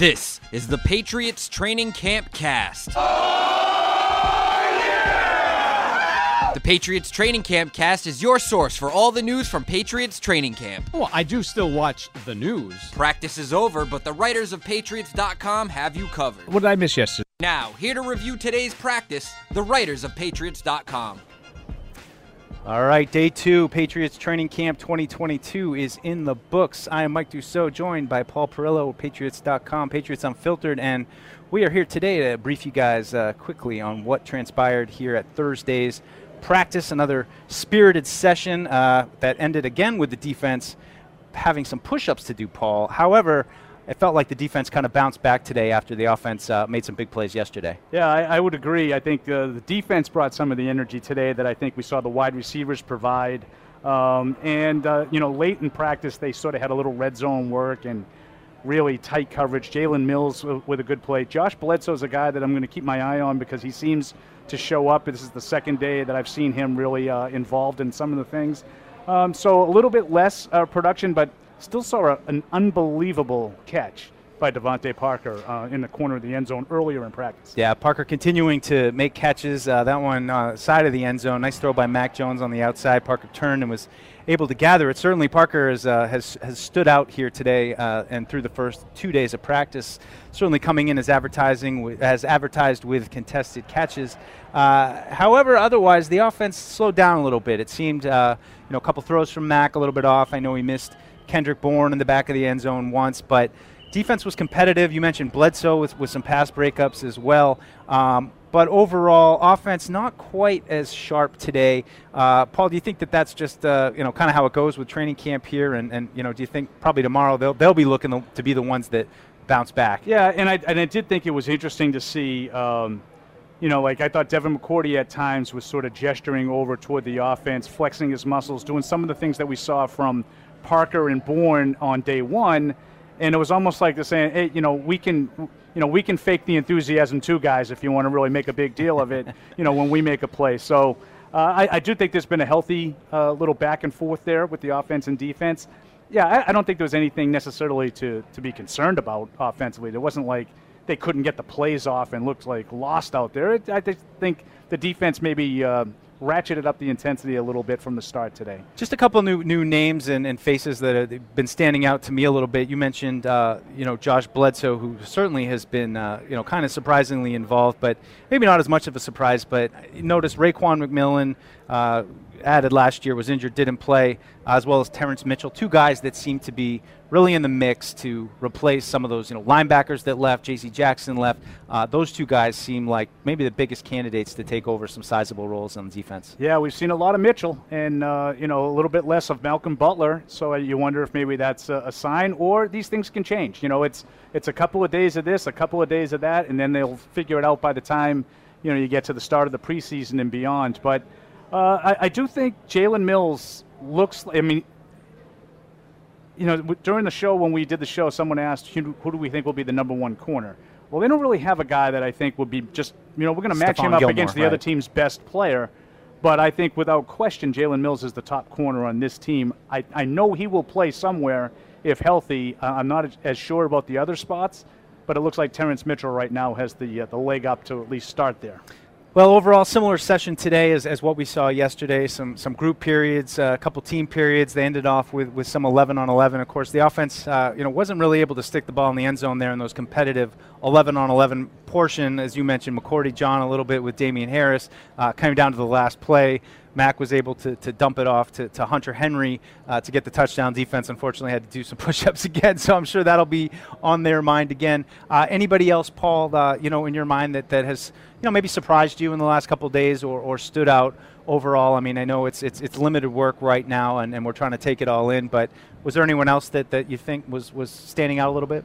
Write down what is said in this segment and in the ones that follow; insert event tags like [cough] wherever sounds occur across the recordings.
This is the Patriots Training Camp Cast. The Patriots Training Camp Cast is your source for all the news from Patriots Training Camp. Well, I do still watch the news. Practice is over, but the writers of Patriots.com have you covered. What did I miss yesterday? Now, here to review today's practice, the writers of Patriots.com. All right, day two, Patriots Training Camp 2022 is in the books. I am Mike Dussault, joined by Paul Perillo, Patriots.com, Patriots Unfiltered, and we are here today to brief you guys uh, quickly on what transpired here at Thursday's practice. Another spirited session uh, that ended again with the defense having some push ups to do, Paul. However, it felt like the defense kind of bounced back today after the offense uh, made some big plays yesterday. Yeah, I, I would agree. I think uh, the defense brought some of the energy today that I think we saw the wide receivers provide. Um, and, uh, you know, late in practice, they sort of had a little red zone work and really tight coverage. Jalen Mills with a good play. Josh Bledsoe is a guy that I'm going to keep my eye on because he seems to show up. This is the second day that I've seen him really uh, involved in some of the things. Um, so a little bit less uh, production, but still saw a, an unbelievable catch by DeVante Parker uh, in the corner of the end zone earlier in practice. Yeah, Parker continuing to make catches. Uh, that one uh, side of the end zone, nice throw by Mac Jones on the outside. Parker turned and was able to gather it. Certainly, Parker is, uh, has has stood out here today uh, and through the first two days of practice. Certainly coming in as advertising as advertised with contested catches. Uh, however, otherwise the offense slowed down a little bit. It seemed you know a couple throws from Mac a little bit off. I know he missed. Kendrick Bourne in the back of the end zone once, but defense was competitive. You mentioned Bledsoe with, with some pass breakups as well. Um, but overall, offense not quite as sharp today. Uh, Paul, do you think that that's just uh, you know kind of how it goes with training camp here? And, and you know, do you think probably tomorrow they'll they'll be looking to, be the ones that bounce back? Yeah, and I and I did think it was interesting to see. Um, you know, like I thought Devin McCourty at times was sort of gesturing over toward the offense, flexing his muscles, doing some of the things that we saw from Parker and Bourne on day one, and it was almost like they're saying, hey, you know, we can, you know, we can fake the enthusiasm too, guys, if you want to really make a big deal of it, [laughs] you know, when we make a play. So uh, I, I, do think there's been a healthy uh, little back and forth there with the offense and defense. Yeah, I, I don't think there was anything necessarily to, to be concerned about offensively. There wasn't like they couldn't get the plays off and looked like lost out there. It, I think the defense maybe uh, ratcheted up the intensity a little bit from the start today. Just a couple new new names and, and faces that have been standing out to me a little bit. You mentioned, uh, you know, Josh Bledsoe, who certainly has been, uh, you know, kind of surprisingly involved, but maybe not as much of a surprise. But notice Raekwon McMillan. Uh, added last year was injured, didn't play, as well as Terrance Mitchell, two guys that seem to be really in the mix to replace some of those you know linebackers that left. J.C. Jackson left. Uh, those two guys seem like maybe the biggest candidates to take over some sizable roles on defense. Yeah, we've seen a lot of Mitchell, and uh, you know a little bit less of Malcolm Butler. So uh, you wonder if maybe that's a, a, sign, or these things can change. You know, it's it's a couple of days of this, a couple of days of that, and then they'll figure it out by the time you know you get to the start of the preseason and beyond. But uh, I, I, do think Jalen Mills looks. I mean, you know, during the show when we did the show, someone asked, "Who, who do we think will be the number one corner?" Well, they don't really have a guy that I think would be just. You know, we're going to match him up Gilmore, against the right. other team's best player. But I think without question, Jalen Mills is the top corner on this team. I, I know he will play somewhere if healthy. Uh, I'm not as sure about the other spots, but it looks like Terrance Mitchell right now has the uh, the leg up to at least start there. Well, overall, similar session today as, as what we saw yesterday. Some some group periods, uh, a couple team periods. They ended off with, with some 11 on 11. Of course, the offense, uh, you know, wasn't really able to stick the ball in the end zone there in those competitive 11 on 11 portion. As you mentioned, McCourty John a little bit with Damien Harris, uh, coming down to the last play. Mac was able to, to dump it off to, to Hunter Henry uh, to get the touchdown. Defense unfortunately had to do some [laughs] push-ups again, so I'm sure that'll be on their mind again. Uh, anybody else, Paul, uh, you know, in your mind that, that has you know maybe surprised you in the last couple days or, or stood out overall? I mean, I know it's it's it's limited work right now, and, and we're trying to take it all in. But was there anyone else that, that you think was was standing out a little bit?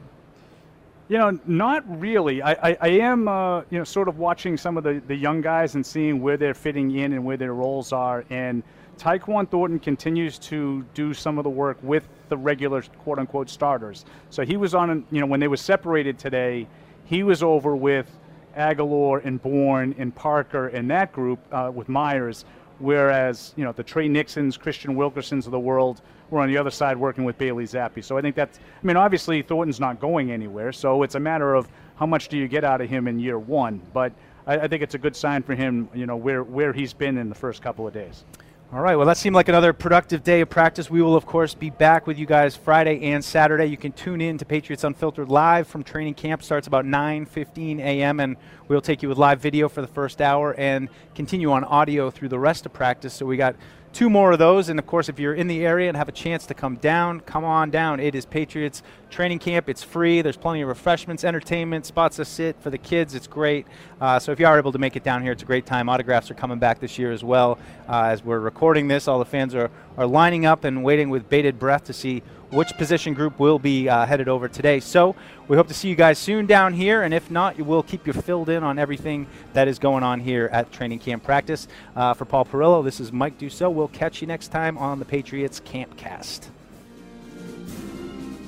You know, not really. I, I, I am, uh, you know, sort of watching some of the, the young guys and seeing where they're fitting in and where their roles are. And Tyquan Thornton continues to do some of the work with the regular quote unquote starters. So he was on, you know, when they were separated today, he was over with Agholor and Bourne and Parker and that group uh, with Meyers. Whereas, you know, the Tre Nixons, Kristian Wilkersons of the world were on the other side working with Bailey Zappe. So I think that's, I mean, obviously Thornton's not going anywhere, so it's a matter of how much do you get out of him in year one. But I, I think it's a good sign for him, you know, where, where he's been in the first couple of days. All right. Well, that seemed like another productive day of practice. We will, of course, be back with you guys Friday and Saturday. You can tune in to Patriots Unfiltered live from training camp. Starts about 9:15 a.m. and we'll take you with live video for the first hour and continue on audio through the rest of practice. So we got two more of those. And of course, if you're in the area and have a chance to come down, come on down. It is Patriots training camp. It's free. There's plenty of refreshments, entertainment, spots to sit for the kids. It's great. Uh, so if you are able to make it down here, it's a great time. Autographs are coming back this year as well. Uh, as we're recording this, all the fans are, are lining up and waiting with bated breath to see which position group will be uh, headed over today. So we hope to see you guys soon down here, and if not, we'll keep you filled in on everything that is going on here at training camp practice. Uh, for Paul Perillo, this is Mike Dussault. We'll catch you next time on the Patriots Campcast.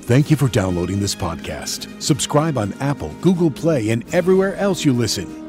Thank you for downloading this podcast. Subscribe on Apple, Google Play, and everywhere else you listen.